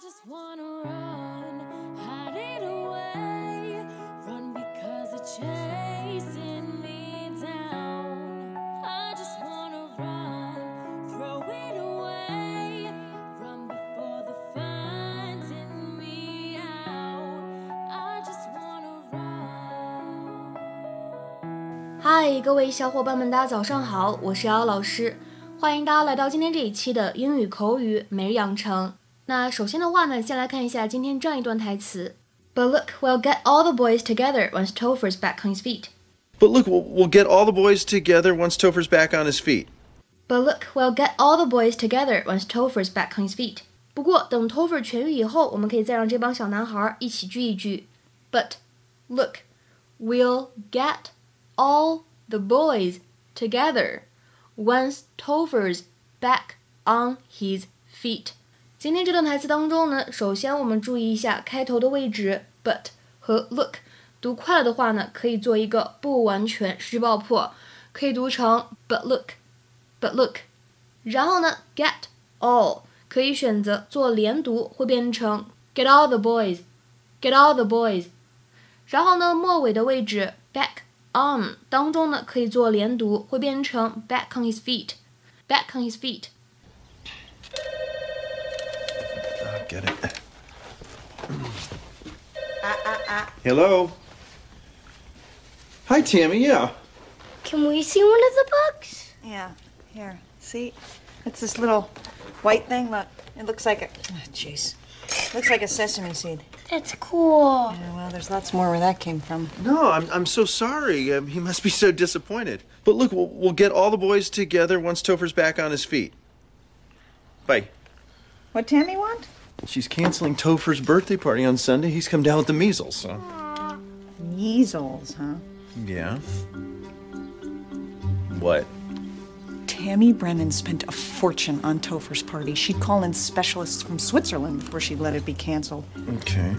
just wanna run, hide it away, run because they're chasing me down. I just wanna run, throw it away, run before they're finding me out. I just wanna run. 嗨，各位小伙伴们，大家早上好，我是瑶瑶老师，欢迎大家来到今天这一期的英语口语每日养成。那首先的话呢，先来看一下今天这样一段台词。But look, we'll get all the boys together once Topher's back on his feet. But look, we'll, we'll get all the boys together once Topher's back on his feet. But look, we'll get all the boys together once Topher's back on his feet. 不过等 Topher 痊愈以后，我们可以再让这帮小男孩一起聚一聚。But look, we'll get all the boys together once Topher's back on his feet. 今天这段台词当中呢，首先我们注意一下开头的位置，but 和 look，读快了的话呢，可以做一个不完全失去爆破，可以读成 but look，but look。然后呢，get all 可以选择做连读，会变成 get all the boys，get all the boys。然后呢，末尾的位置 back on 当中呢，可以做连读，会变成 back on his feet，back on his feet。Get it. Ah, ah, ah. Hello. Hi, Tammy. Yeah. Can we see one of the books? Yeah, here. See? It's this little white thing. Look. It looks like a. oh, Jeez. looks like a sesame seed. That's cool. Yeah, well, there's lots more where that came from. No, I'm, I'm so sorry. Um, he must be so disappointed. But look, we'll, we'll get all the boys together once Topher's back on his feet. Bye. What Tammy want? She's canceling Topher's birthday party on Sunday. He's come down with the measles. So. Measles, huh? Yeah. What? Tammy Brennan spent a fortune on Topher's party. She'd call in specialists from Switzerland before she'd let it be canceled. Okay.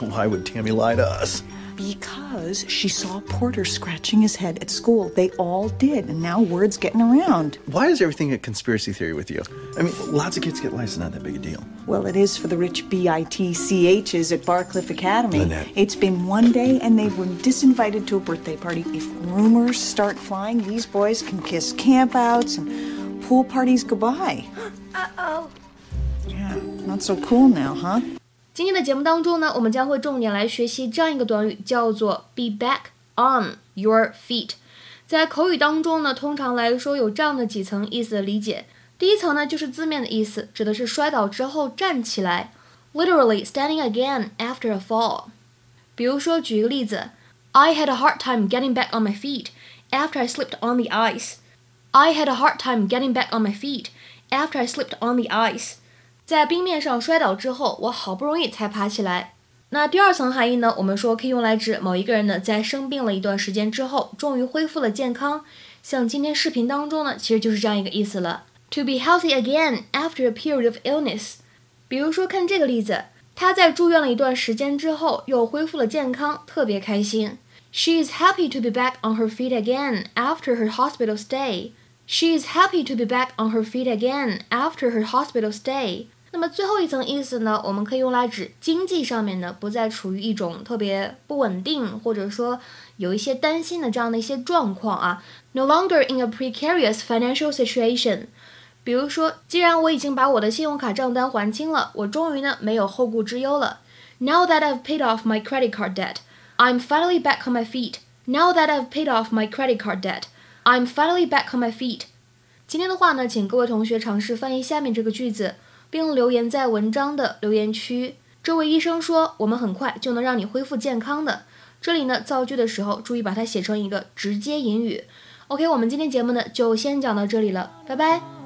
Well, why would Tammy lie to us? Because she saw Porter scratching his head at school. They all did, and now word's getting around. Why is everything a conspiracy theory with you? I mean, lots of kids get lice, it's not that big a deal. Well, it is for the rich BITCHs at Barcliff Academy. Lynette. It's been one day and they were disinvited to a birthday party. If rumors start flying, these boys can kiss campouts and pool parties goodbye. Uh oh. Yeah, not so cool now, huh? 今天的节目当中呢，我们将会重点来学习这样一个短语，叫做 be back on your feet。在口语当中呢，通常来说有这样的几层意思的理解。 第一层呢，就是字面的意思，指的是摔倒之后站起来，literally standing again after a fall。比如说，举一个例子，I had a hard time getting back on my feet after I slipped on the ice. I had a hard time getting back on my feet after I slipped on the ice. 在冰面上摔倒之后，我好不容易才爬起来。那第二层含义呢？我们说可以用来指某一个人呢，在生病了一段时间之后，终于恢复了健康。像今天视频当中呢，其实就是这样一个意思了 ：to be healthy again after a period of illness。比如说，看这个例子，他在住院了一段时间之后，又恢复了健康，特别开心。She is happy to be back on her feet again after her hospital stay. She is happy to be back on her feet again after her hospital stay. 那么最后一层意思呢，我们可以用来指经济上面呢不再处于一种特别不稳定，或者说有一些担心的这样的一些状况啊，no longer in a precarious financial situation。 比如说，既然我已经把我的信用卡账单还清了，我终于呢没有后顾之忧了。Now that I've paid off my credit card debt, I'm finally back on my feet. Now that I've paid off my credit card debt, I'm finally back on my feet. 今天的话呢，请各位同学尝试翻译下面这个句子。并留言在文章的留言区。这位医生说，我们很快就能让你恢复健康的。这里呢，造句的时候注意把它写成一个直接引语。OK，我们今天节目呢就先讲到这里了，拜拜。